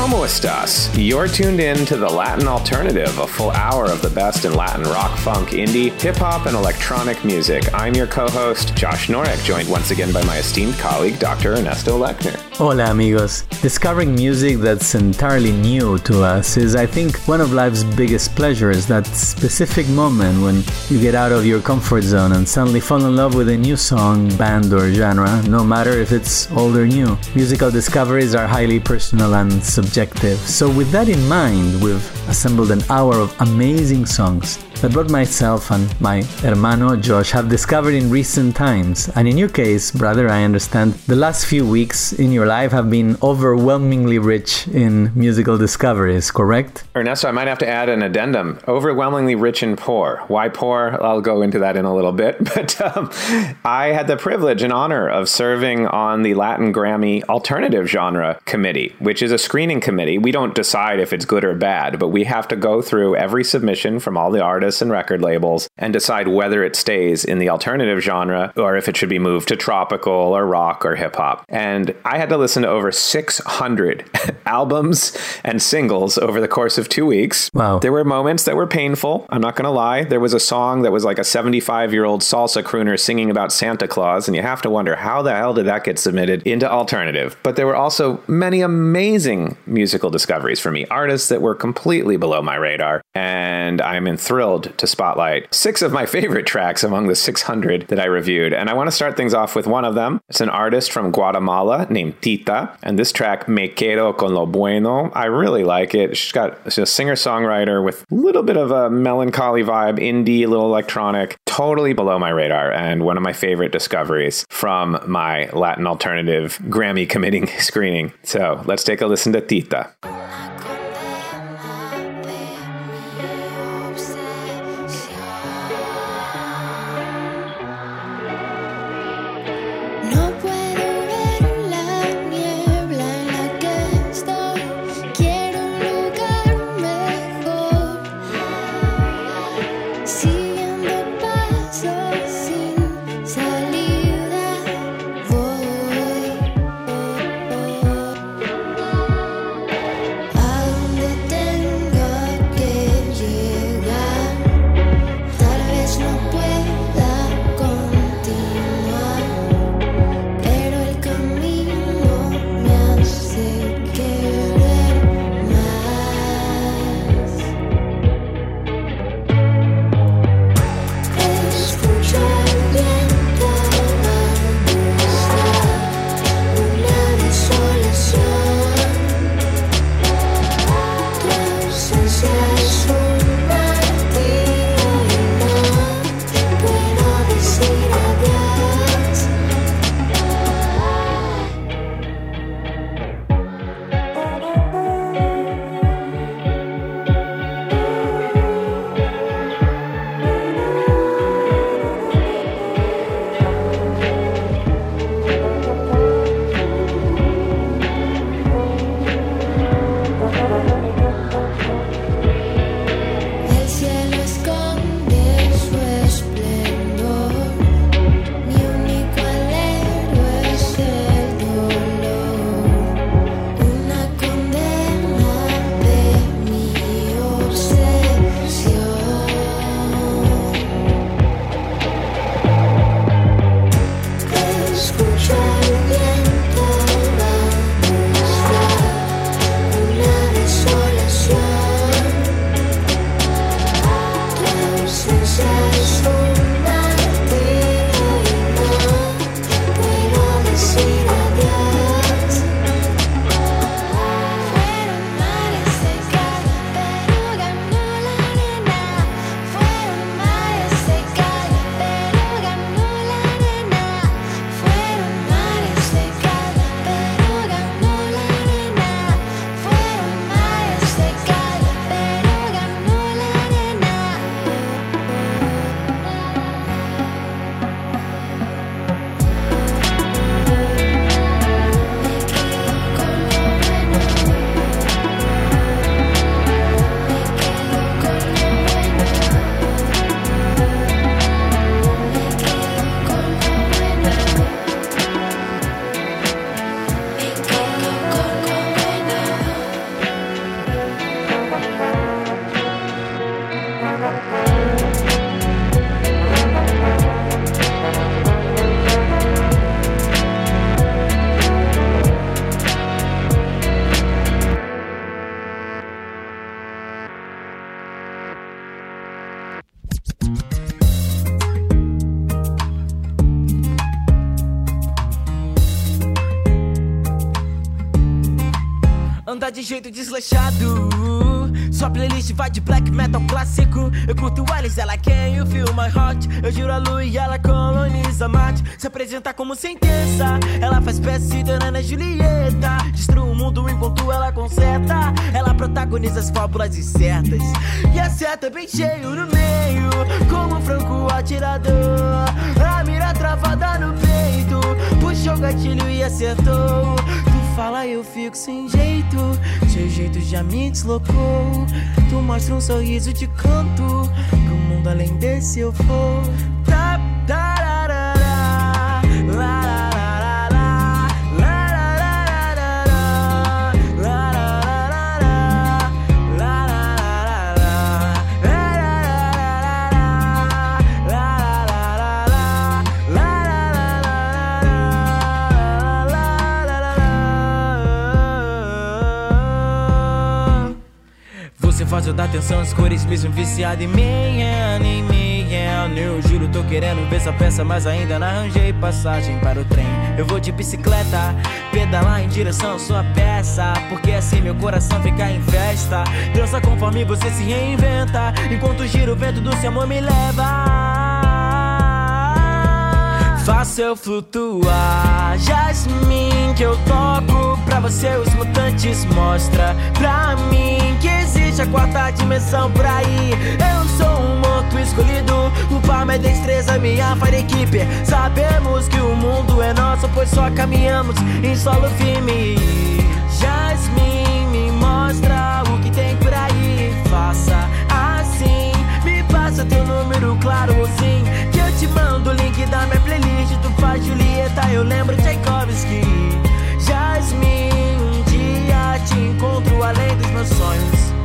¿Cómo estás? You're tuned in to the Latin Alternative, a full hour of the best in Latin rock, funk, indie, hip hop, and electronic music. I'm your co host, Josh Norek, joined once again by my esteemed colleague, Dr. Ernesto Lechner. Hola, amigos. Discovering music that's entirely new to us is, I think, one of life's biggest pleasures. That specific moment when you get out of your comfort zone and suddenly fall in love with a new song, band, or genre, no matter if it's old or new. Musical discoveries are highly personal and subjective. So, with that in mind, we've assembled an hour of amazing songs that both myself and my hermano Josh have discovered in recent times. And in your case, brother, I understand the last few weeks in your life have been overwhelmingly rich in musical discoveries, correct? Ernesto, I might have to add an addendum. Overwhelmingly rich and poor. Why poor? I'll go into that in a little bit. But um, I had the privilege and honor of serving on the Latin Grammy Alternative Genre Committee, which is a screening committee. We don't decide if it's good or bad, but we have to go through every submission from all the artists and record labels and decide whether it stays in the alternative genre or if it should be moved to tropical or rock or hip hop. And I had to listen to over 600 albums and singles over the course of two weeks. Wow. There were moments that were painful. I'm not going to lie. There was a song that was like a 75 year old salsa crooner singing about Santa Claus, and you have to wonder how the hell did that get submitted into alternative? But there were also many amazing musical discoveries for me, artists that were completely below my radar. And I'm enthralled to spotlight six of my favorite tracks among the 600 that I reviewed. And I want to start things off with one of them. It's an artist from Guatemala named Tita. And this track, Me Quedo con lo Bueno, I really like it. She's got she's a singer songwriter with a little bit of a melancholy vibe, indie, a little electronic, totally below my radar. And one of my favorite discoveries from my Latin alternative Grammy committing screening. So let's take a listen to Tita. Tá de jeito desleixado. Sua playlist vai de black metal clássico. Eu curto Alice, ela quer you feel my heart. Eu juro a lua e ela coloniza Marte. Se apresenta como sentença. Ela faz peça e Ana Julieta. Destrua o mundo enquanto ela conserta. Ela protagoniza as fábulas incertas. E acerta bem cheio no meio. Como um franco atirador. A mira travada no peito. Puxou o gatilho e acertou. Fala, eu fico sem jeito. Seu jeito já me deslocou. Tu mostra um sorriso de canto. Pro mundo além desse eu vou. Tá, Eu dar atenção às cores, mesmo viciado em meia, nem meia. Eu juro, tô querendo ver essa peça, mas ainda não arranjei passagem para o trem. Eu vou de bicicleta, pedalar em direção à sua peça. Porque assim meu coração fica em festa. Dança conforme você se reinventa. Enquanto gira o vento do seu amor me leva. Faça eu flutuar, Jasmine, que eu toco pra você. Os mutantes mostra pra mim a quarta dimensão por aí. Eu sou um morto escolhido, o palma é destreza, minha fire equipe. Sabemos que o mundo é nosso, pois só caminhamos em solo firme. Jasmine, me mostra o que tem por aí. Faça assim, me passa teu número, claro ou sim. Que eu te mando o link da minha playlist. Tu faz Julieta, eu lembro Tchaikovsky. Jasmine, um dia te encontro além dos meus sonhos.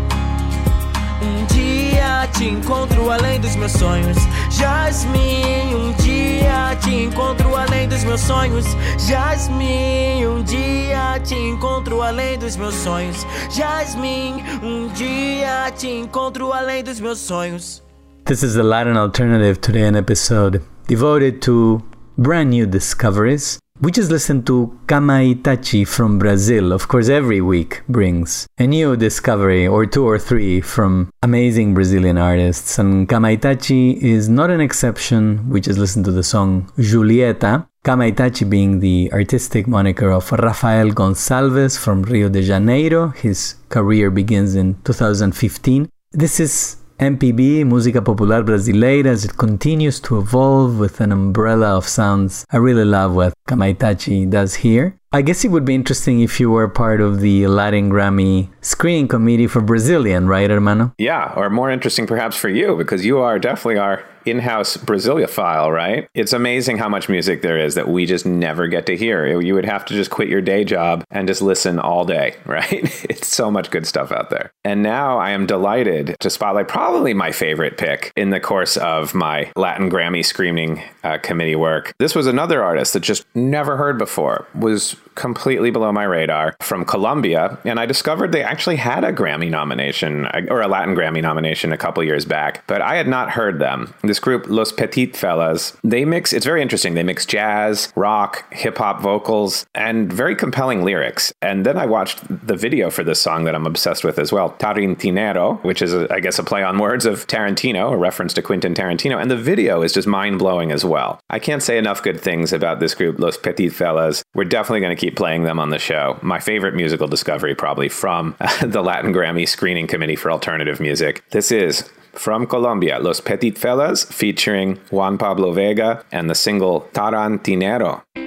Dia te encontro além dos meus sonhos. Jasmine, um dia te encontro além dos meus sonhos. Jasmine, um dia te encontro além dos meus sonhos. Jasmine, um dia te encontro além dos meus sonhos. This is the Latin alternative today, an episode devoted to brand new discoveries. We just listened to Kamaitachi from Brazil. Of course, every week brings a new discovery or two or three from amazing Brazilian artists. And Kamaitachi is not an exception. We just listened to the song Julieta. Kamaitachi being the artistic moniker of Rafael Gonçalves from Rio de Janeiro. His career begins in 2015. This is MPB, Música Popular Brasileira, as it continues to evolve with an umbrella of sounds. I really love what Kamaitachi does here. I guess it would be interesting if you were part of the Latin Grammy screening committee for Brazilian, right, hermano? Yeah, or more interesting perhaps for you, because you are definitely our in house Brasilophile, right? It's amazing how much music there is that we just never get to hear. You would have to just quit your day job and just listen all day, right? it's so much good stuff out there. And now I am delighted to spotlight probably my favorite pick in the course of my Latin Grammy screening uh, committee work. This was another artist that just never heard before, was completely below my radar from Colombia. And I discovered they actually had a Grammy nomination uh, or a Latin Grammy nomination a couple years back, but I had not heard them. This group, Los Petit Fellas, they mix, it's very interesting. They mix jazz, rock, hip hop vocals, and very compelling lyrics. And then I watched the video for this song that I'm obsessed with as well, Tarantinero, which is, a, I guess, a play on words of Tarantino, a reference to Quentin Tarantino. And the video is just mind blowing as well. I can't say enough good things about this group, Los Petit Fellas. We're definitely going to keep playing them on the show. My favorite musical discovery, probably from the Latin Grammy Screening Committee for Alternative Music. This is from Colombia, Los Petit Fellas, featuring Juan Pablo Vega and the single Tarantinero.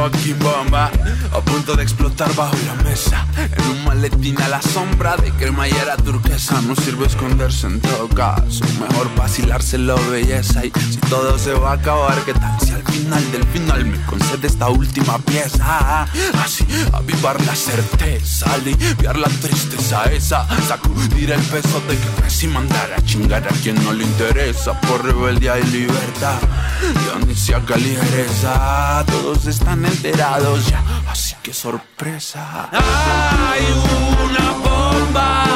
Fucking bomba. A punto de explotar bajo la mesa. En un maletín a la sombra de cremallera turquesa. No sirve esconderse en todo caso. Mejor vacilárselo belleza. Y si todo se va a acabar, ¿qué tal si al final del final me concede esta última pieza? Así, avivar la certeza, aliviar la tristeza esa. Sacudir el peso de que crecí y mandar a chingar a quien no le interesa. Por rebeldía y libertad. Dionisia ligereza. Todos están enterados ya. Así que sorpresa. Hay una bomba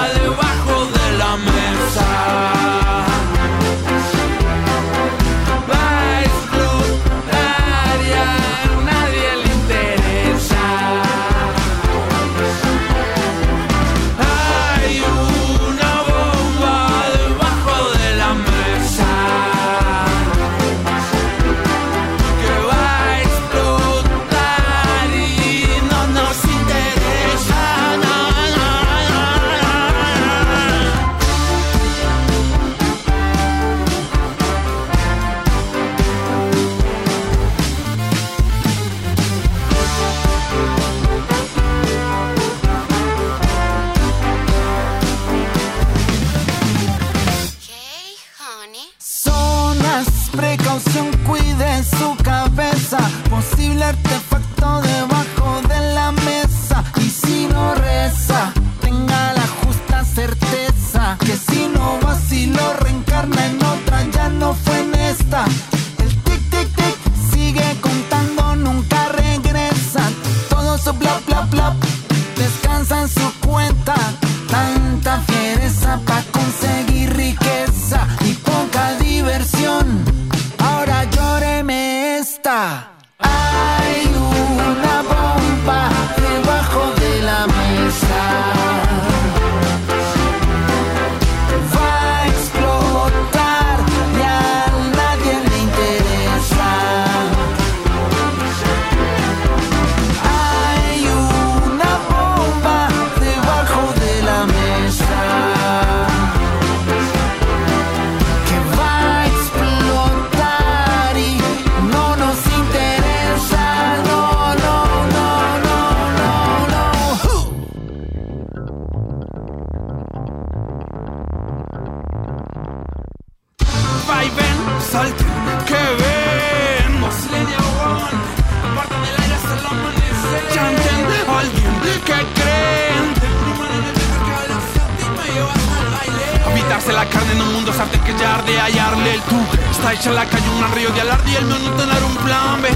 Habitarse la carne en un mundo sartén que ya arde, hallarle el tú. Está hecha la calle un río de alarde y el mío no tener un plan B.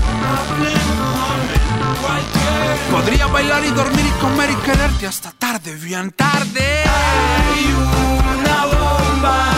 Podría bailar y dormir y comer y quererte hasta tarde, bien tarde. Hay una bomba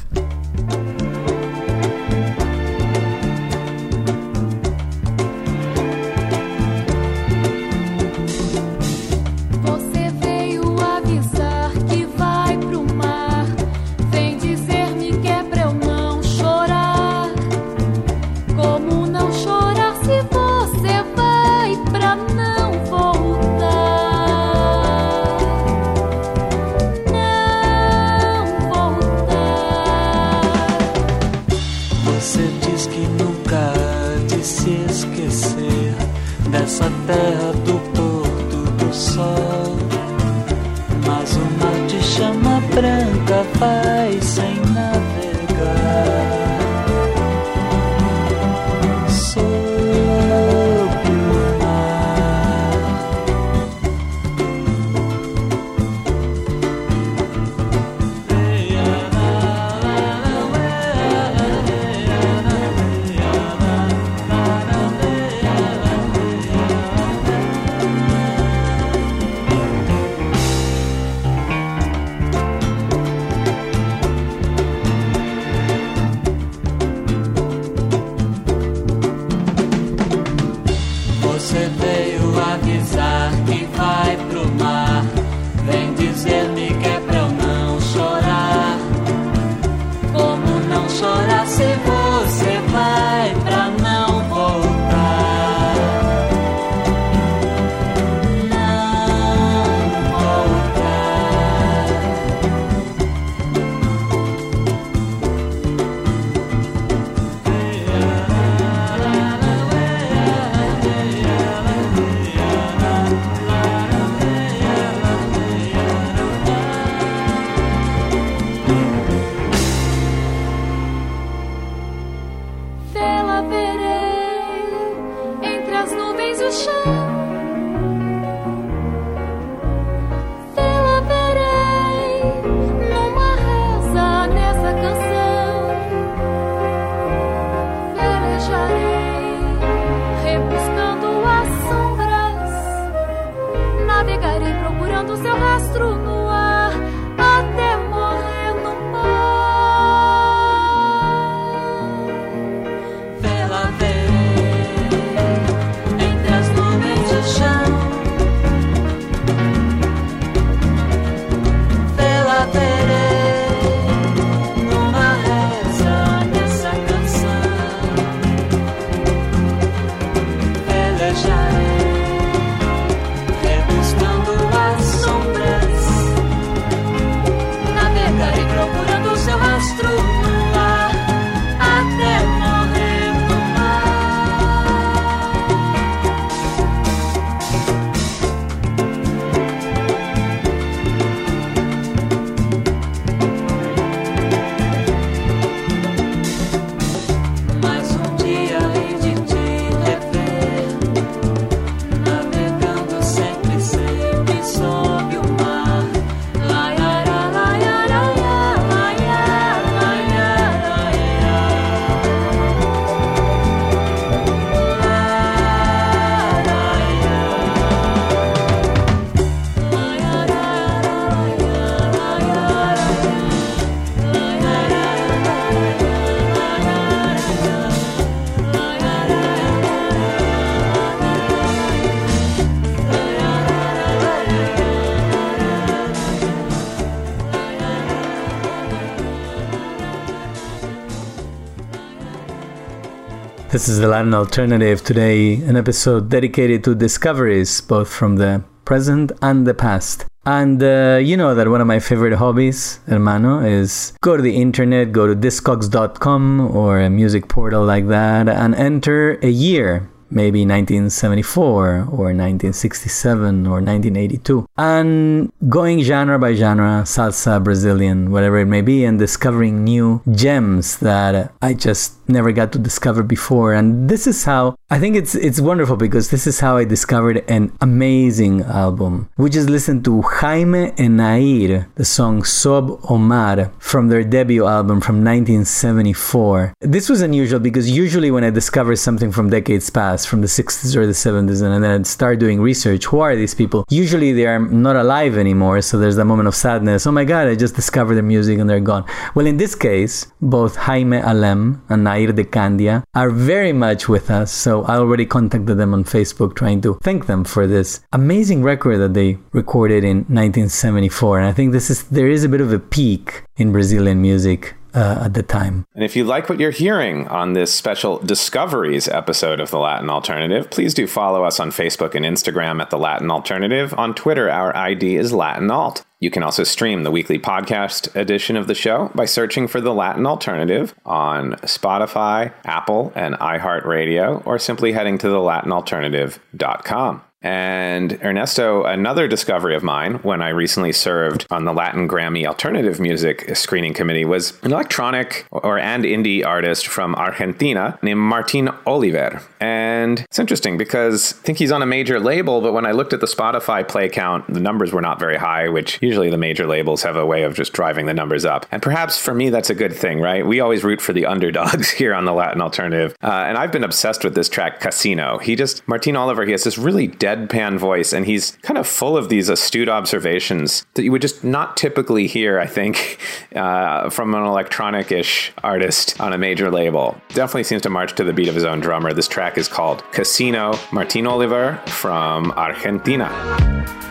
This is the Latin Alternative today, an episode dedicated to discoveries both from the present and the past. And uh, you know that one of my favorite hobbies, hermano, is go to the internet, go to discogs.com or a music portal like that, and enter a year maybe 1974 or 1967 or 1982 and going genre by genre salsa brazilian whatever it may be and discovering new gems that i just never got to discover before. And this is how i think it's it's wonderful because this is how i discovered an amazing album we just listened to jaime and nair the song sob omar from their debut album from 1974 this was unusual because usually when i discover something from decades past from the 60s or the 70s and then start doing research who are these people? Usually they are not alive anymore so there's that moment of sadness. Oh my god i just discovered their music and they're gone. Well in this case both jaime alem and nair de candia are very much with us so i already contacted them on facebook trying to thank them for this amazing record that they recorded in 1974 and i think this is there is a bit of a peak in brazilian music uh, at the time. And if you like what you're hearing on this special Discoveries episode of The Latin Alternative, please do follow us on Facebook and Instagram at The Latin Alternative. On Twitter, our ID is Latin Alt. You can also stream the weekly podcast edition of the show by searching for The Latin Alternative on Spotify, Apple, and iHeartRadio, or simply heading to thelatinalternative.com. And Ernesto, another discovery of mine when I recently served on the Latin Grammy Alternative Music Screening Committee was an electronic or and indie artist from Argentina named Martin Oliver. And it's interesting because I think he's on a major label, but when I looked at the Spotify play count, the numbers were not very high, which usually the major labels have a way of just driving the numbers up. And perhaps for me, that's a good thing, right? We always root for the underdogs here on the Latin Alternative. Uh, and I've been obsessed with this track, Casino. He just, Martin Oliver, he has this really dead deadpan voice, and he's kind of full of these astute observations that you would just not typically hear, I think, uh, from an electronic ish artist on a major label. Definitely seems to march to the beat of his own drummer. This track is called Casino, Martin Oliver from Argentina.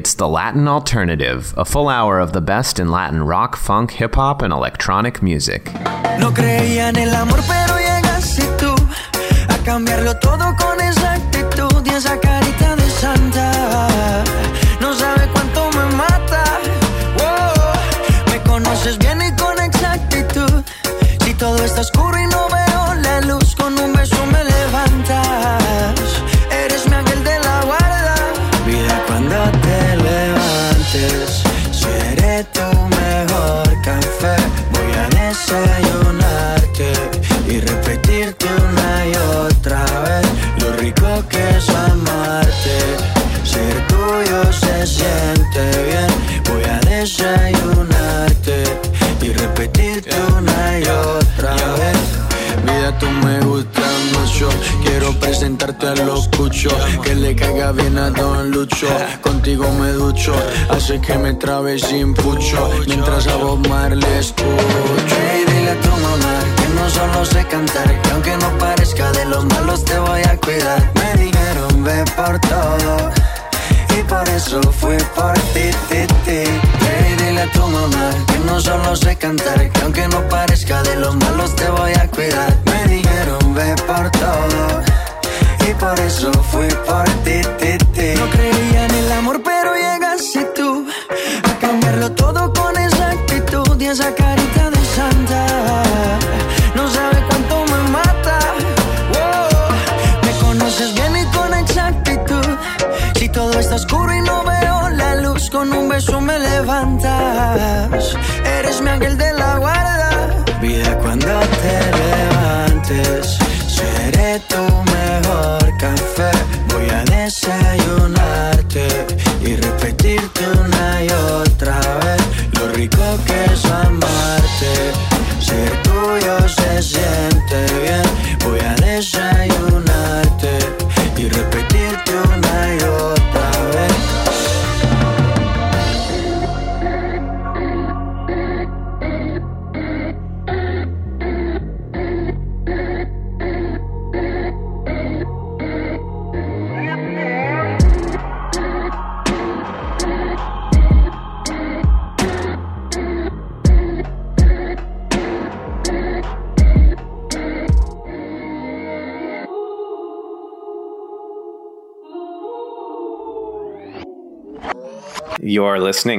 It's the Latin alternative, a full hour of the best in Latin rock, funk, hip hop, and electronic music. No creía en el amor, pero llegaste tú a cambiarlo todo con esa actitud y esa carita de santa. Lo escucho. Que le caiga bien a Don Lucho. Contigo me ducho, hace que me trabe sin pucho. Mientras a Bob Marley escucho. Hey, dile a tu mamá que no solo sé cantar, que aunque no parezca de los malos te voy a cuidar. Me dijeron ve por todo y por eso fui por ti, ti, ti. Dile a tu mamá que no solo sé cantar, que aunque no parezca de los malos te voy a cuidar. Me dijeron y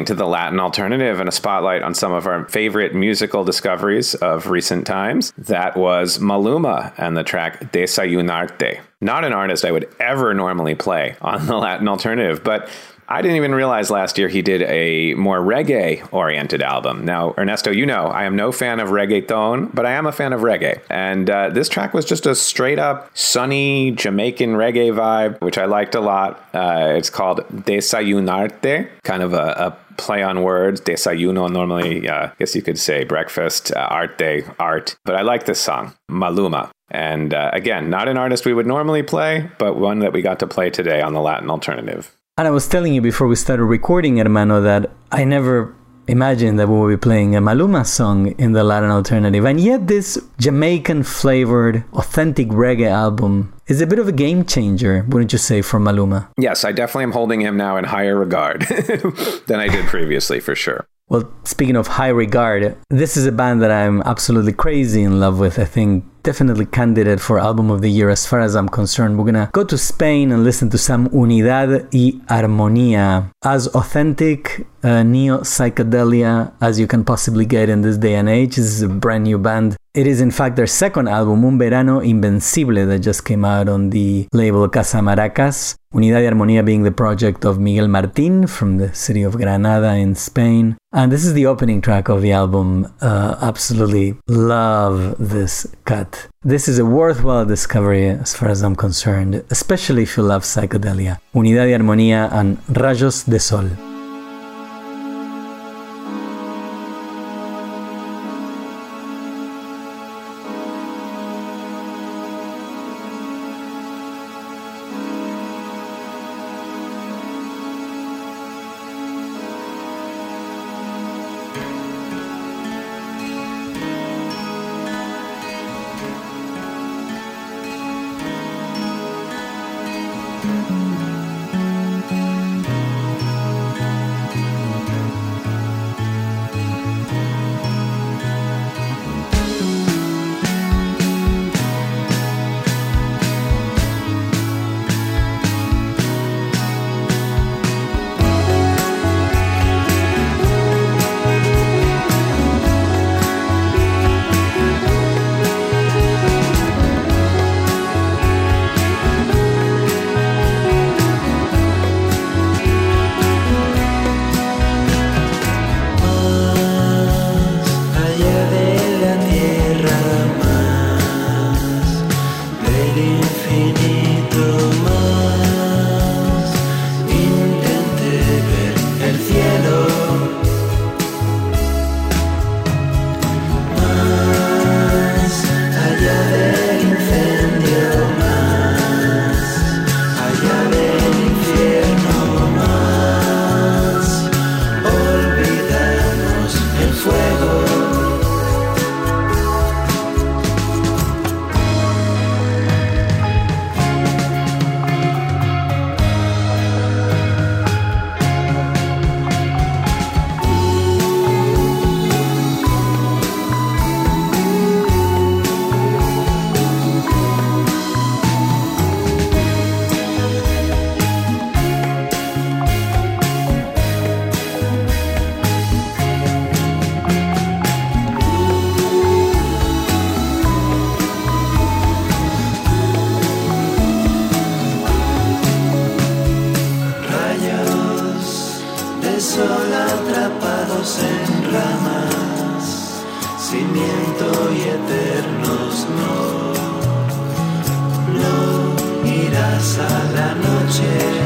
listening to the Latin Alternative and a spotlight on some of our favorite musical discoveries of recent times. That was Maluma and the track Desayunarte. Not an artist I would ever normally play on the Latin Alternative, but I didn't even realize last year he did a more reggae oriented album. Now, Ernesto, you know I am no fan of reggaeton, but I am a fan of reggae. And uh, this track was just a straight up sunny Jamaican reggae vibe, which I liked a lot. Uh, it's called Desayunarte, kind of a, a play on words. Desayuno, normally, uh, I guess you could say breakfast, uh, arte, art. But I like this song, Maluma. And uh, again, not an artist we would normally play, but one that we got to play today on the Latin Alternative. And I was telling you before we started recording, hermano, that I never imagined that we would be playing a Maluma song in the Latin alternative. And yet, this Jamaican flavored, authentic reggae album is a bit of a game changer, wouldn't you say, for Maluma? Yes, I definitely am holding him now in higher regard than I did previously, for sure. Well, speaking of high regard, this is a band that I'm absolutely crazy in love with. I think definitely candidate for album of the year as far as I'm concerned. We're gonna go to Spain and listen to some Unidad y Armonía, as authentic uh, neo psychedelia as you can possibly get in this day and age. This is a brand new band. It is in fact their second album, Un Verano Invencible, that just came out on the label Casa Maracas. Unidad y Armonía being the project of Miguel Martín from the city of Granada in Spain. And this is the opening track of the album. Uh, absolutely love this cut. This is a worthwhile discovery as far as I'm concerned, especially if you love psychedelia. Unidad y Armonía and Rayos de sol irás a la noche.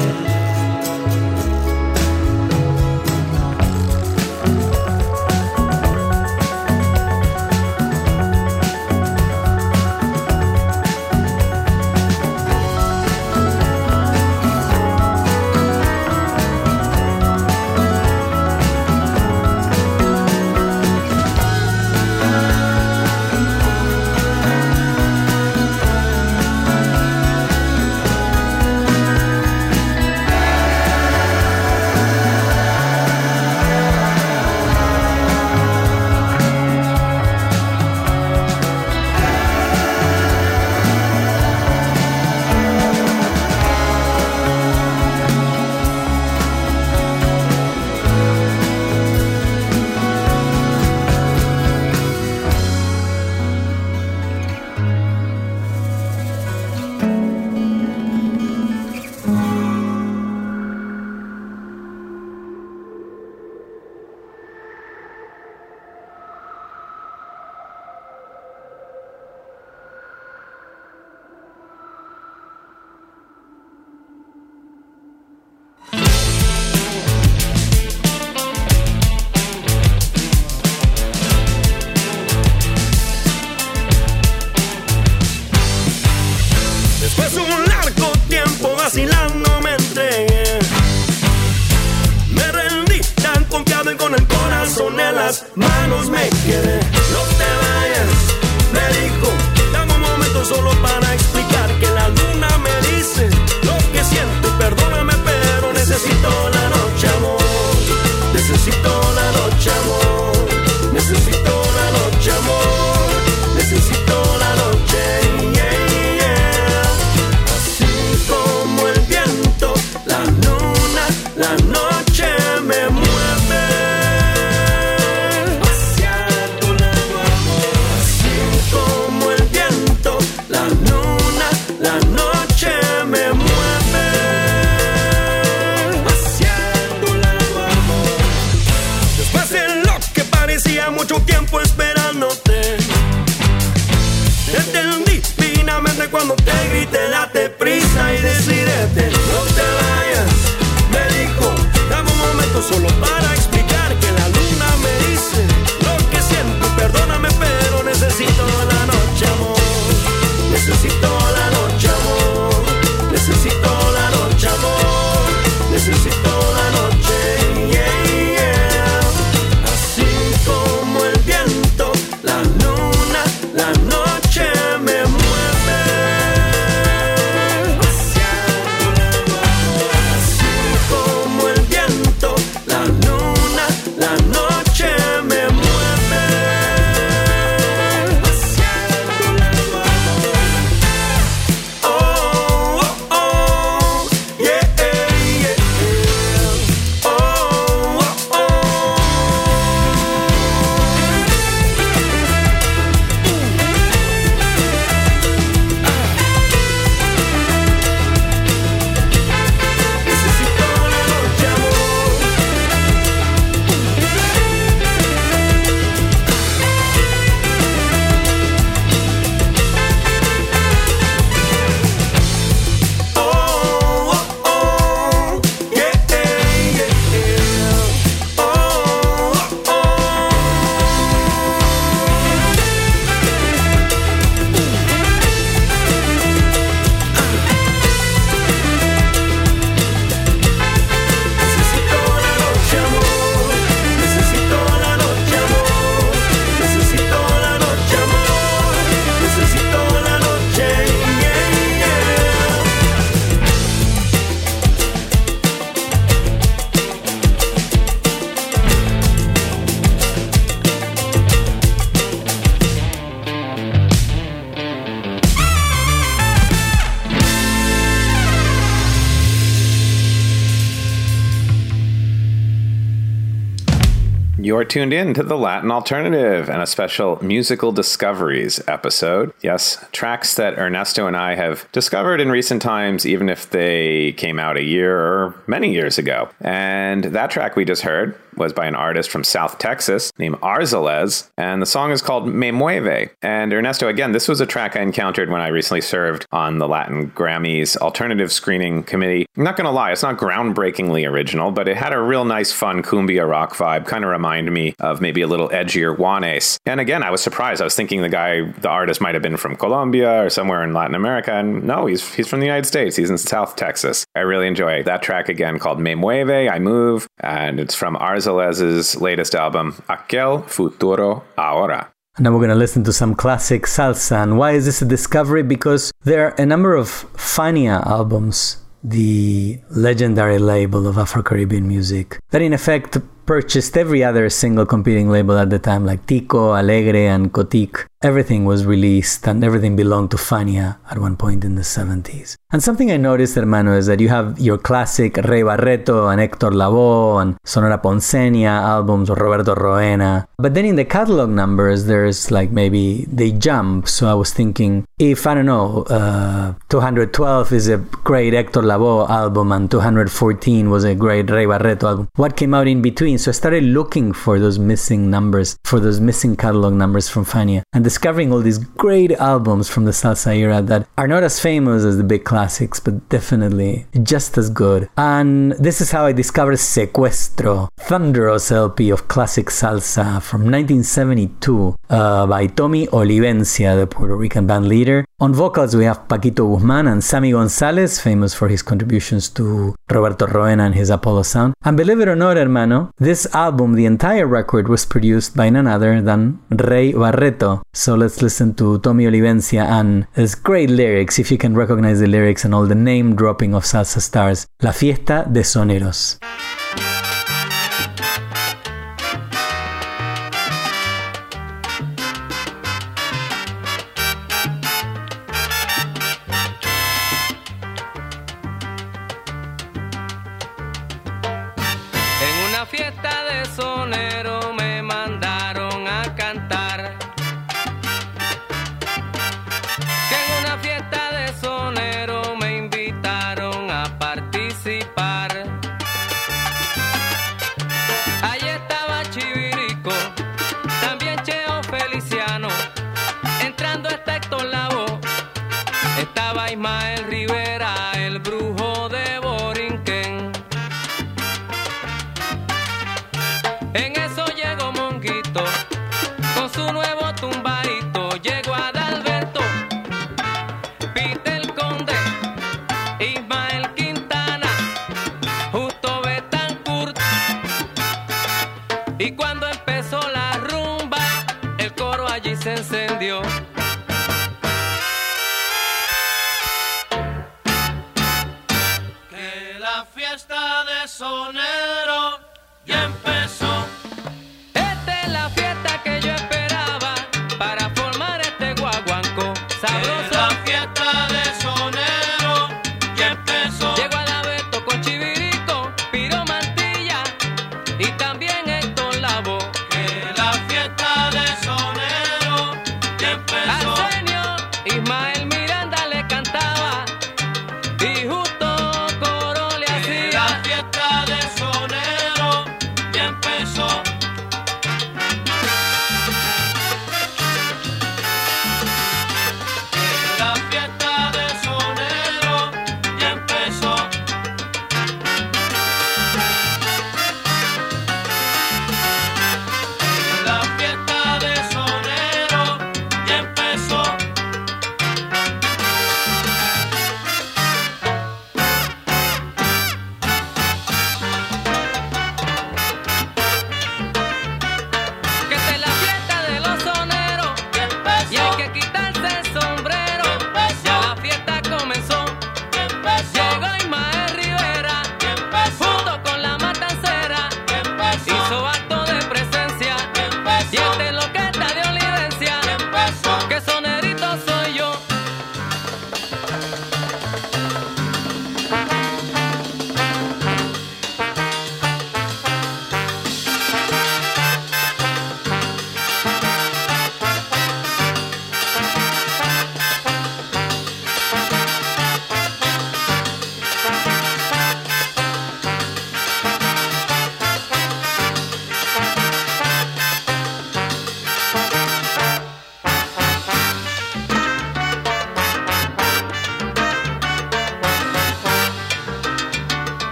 Tuned in to the Latin Alternative and a special musical discoveries episode. Yes, tracks that Ernesto and I have discovered in recent times, even if they came out a year or many years ago. And that track we just heard was by an artist from South Texas named Arzales, and the song is called Me Mueve. And Ernesto, again, this was a track I encountered when I recently served on the Latin Grammys Alternative Screening Committee. I'm not going to lie, it's not groundbreakingly original, but it had a real nice, fun cumbia rock vibe, kind of remind me of maybe a little edgier Juanes. And again, I was surprised. I was thinking the guy, the artist might have been from Colombia or somewhere in Latin America, and no, he's, he's from the United States. He's in South Texas. I really enjoy that track again called Me Mueve, I Move, and it's from Arzales's latest album, Aquel Futuro Ahora. Now we're going to listen to some classic salsa. And why is this a discovery? Because there are a number of Fania albums, the legendary label of Afro Caribbean music, that in effect purchased every other single competing label at the time, like Tico, Alegre, and Cotique. Everything was released and everything belonged to Fania at one point in the 70s. And something I noticed, hermano, is that you have your classic Rey Barreto and Hector Lavoe and Sonora Ponceña albums or Roberto Roena. But then in the catalog numbers, there's like maybe they jump. So I was thinking, if I don't know, uh, 212 is a great Hector Lavoe album and 214 was a great Rey Barreto album, what came out in between? So I started looking for those missing numbers, for those missing catalog numbers from Fania, and discovering all these great albums from the salsa era that are not as famous as the big classics, but definitely just as good. And this is how I discovered Secuestro, thunderous LP of classic salsa from 1972 uh, by Tommy Olivencia, the Puerto Rican band leader. On vocals, we have Paquito Guzman and Sammy Gonzalez, famous for his contributions to Roberto Roena and his Apollo sound. And believe it or not, hermano, this album, the entire record, was produced by none other than Rey Barreto. So let's listen to Tommy Olivencia and his great lyrics, if you can recognize the lyrics and all the name dropping of salsa stars. La Fiesta de Soneros.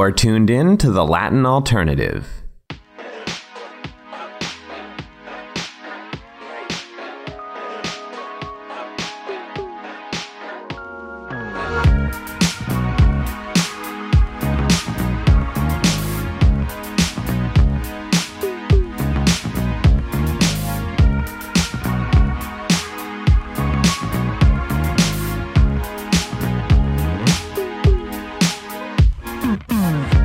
You are tuned in to the Latin Alternative. Mm-mm.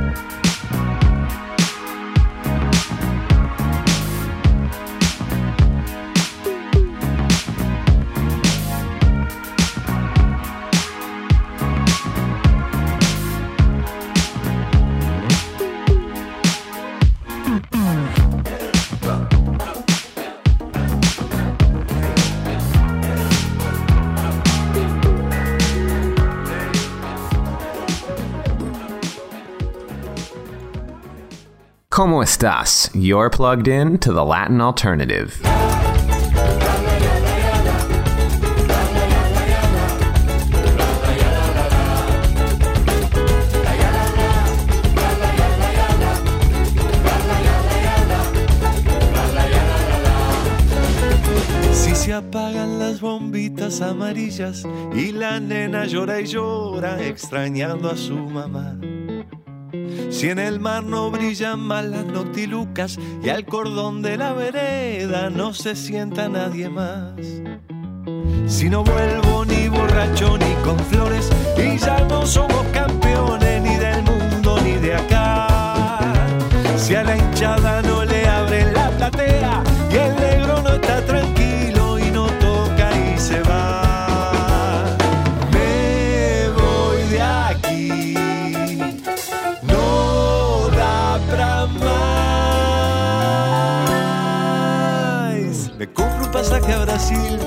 ¿Cómo estás? You're plugged in to the Latin alternative. Si se apagan las bombitas amarillas y la nena llora y llora extrañando a su mamá. Si en el mar no brillan más las noctilucas y al cordón de la vereda no se sienta nadie más. Si no vuelvo ni borracho ni con flores y ya no somos campeones ni del mundo ni de acá. Si a la hinchada no le abren la platea y el negro no está tranquilo pasaje a Brasil.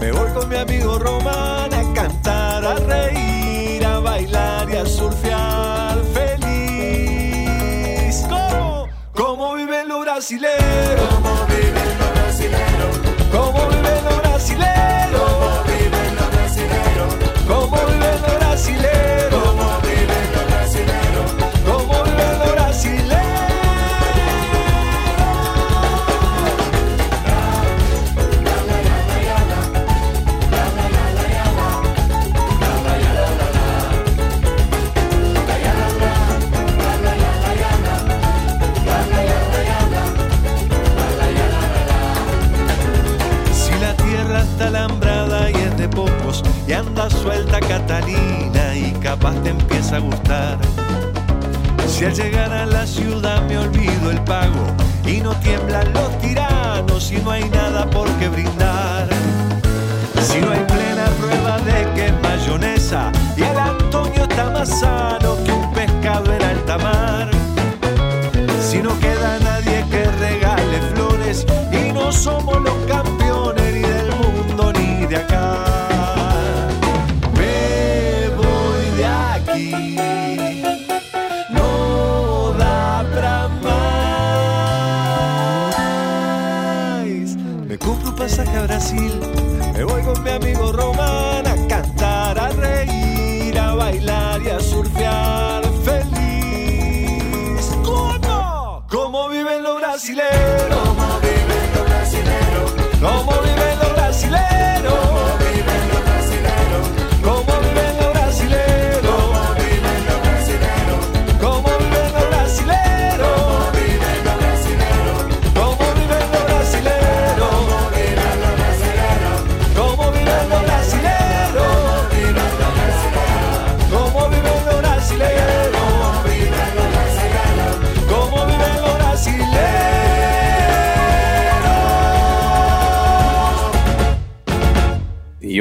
Me voy con mi amigo Román a cantar, a reír, a bailar y a surfear feliz. ¿Cómo? ¿Cómo viven los brasileños?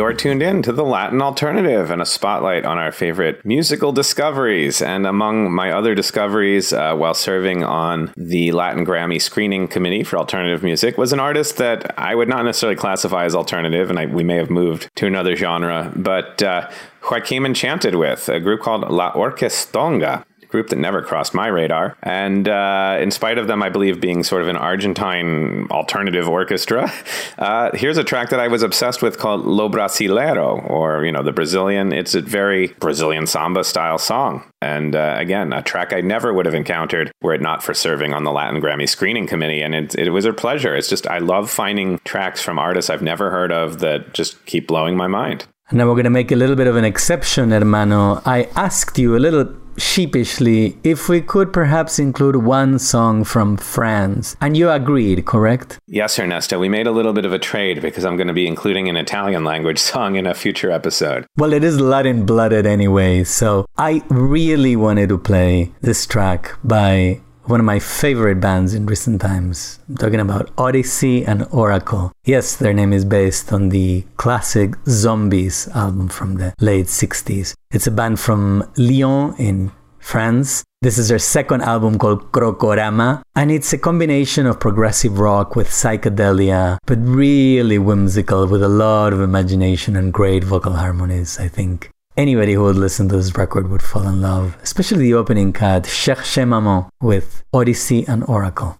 You're tuned in to the Latin Alternative and a spotlight on our favorite musical discoveries. And among my other discoveries uh, while serving on the Latin Grammy Screening Committee for Alternative Music was an artist that I would not necessarily classify as alternative, and I, we may have moved to another genre, but uh, who I came enchanted with, a group called La Orquestonga group that never crossed my radar. And uh, in spite of them, I believe, being sort of an Argentine alternative orchestra, uh, here's a track that I was obsessed with called Lo Brasilero, or, you know, the Brazilian. It's a very Brazilian samba style song. And uh, again, a track I never would have encountered were it not for serving on the Latin Grammy Screening Committee. And it, it was a pleasure. It's just, I love finding tracks from artists I've never heard of that just keep blowing my mind. Now we're going to make a little bit of an exception, hermano. I asked you a little sheepishly if we could perhaps include one song from France, and you agreed, correct? Yes, Ernesto. We made a little bit of a trade because I'm going to be including an Italian language song in a future episode. Well, it is Latin blooded anyway, so I really wanted to play this track by one of my favorite bands in recent times. I'm talking about Odessey and Oracle. Yes, their name is based on the classic Zombies album from the late 60s. It's a band from Lyon in France. This is their second album called Crocorama, and it's a combination of progressive rock with psychedelia, but really whimsical with a lot of imagination and great vocal harmonies, I think anybody who would listen to this record would fall in love, especially the opening cut, Cherchez Maman, with Odessey and Oracle.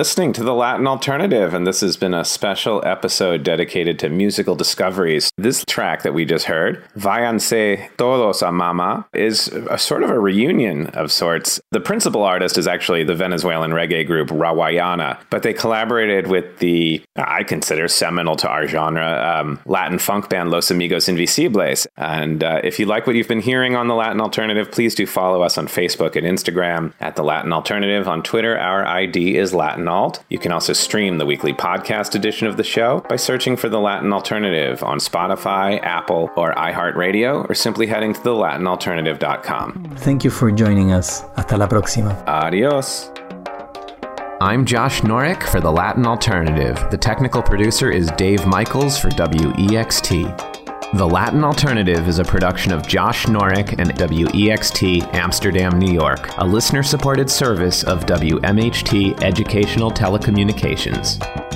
Listening to the Latin Alternative, and this has been a special episode dedicated to musical discoveries. This track that we just heard, Váyanse Todos a Mama, is a sort of a reunion of sorts. The principal artist is actually the Venezuelan reggae group Rawayana, but they collaborated with the, I consider seminal to our genre, um, Latin funk band Los Amigos Invisibles. And uh, if you like what you've been hearing on the Latin Alternative, please do follow us on Facebook and Instagram at the Latin Alternative. On Twitter, our ID is Latin Alt. You can also stream the weekly podcast edition of the show by searching for the Latin Alternative on Spotify, Apple, or iHeartRadio, or simply heading to thelatinalternative.com. Thank you for joining us. Hasta la próxima. Adios. I'm Josh Norek for The Latin Alternative. The technical producer is Dave Michaels for WEXT. The Latin Alternative is a production of Josh Norek and WEXT Amsterdam, New York, a listener supported service of WMHT Educational Telecommunications.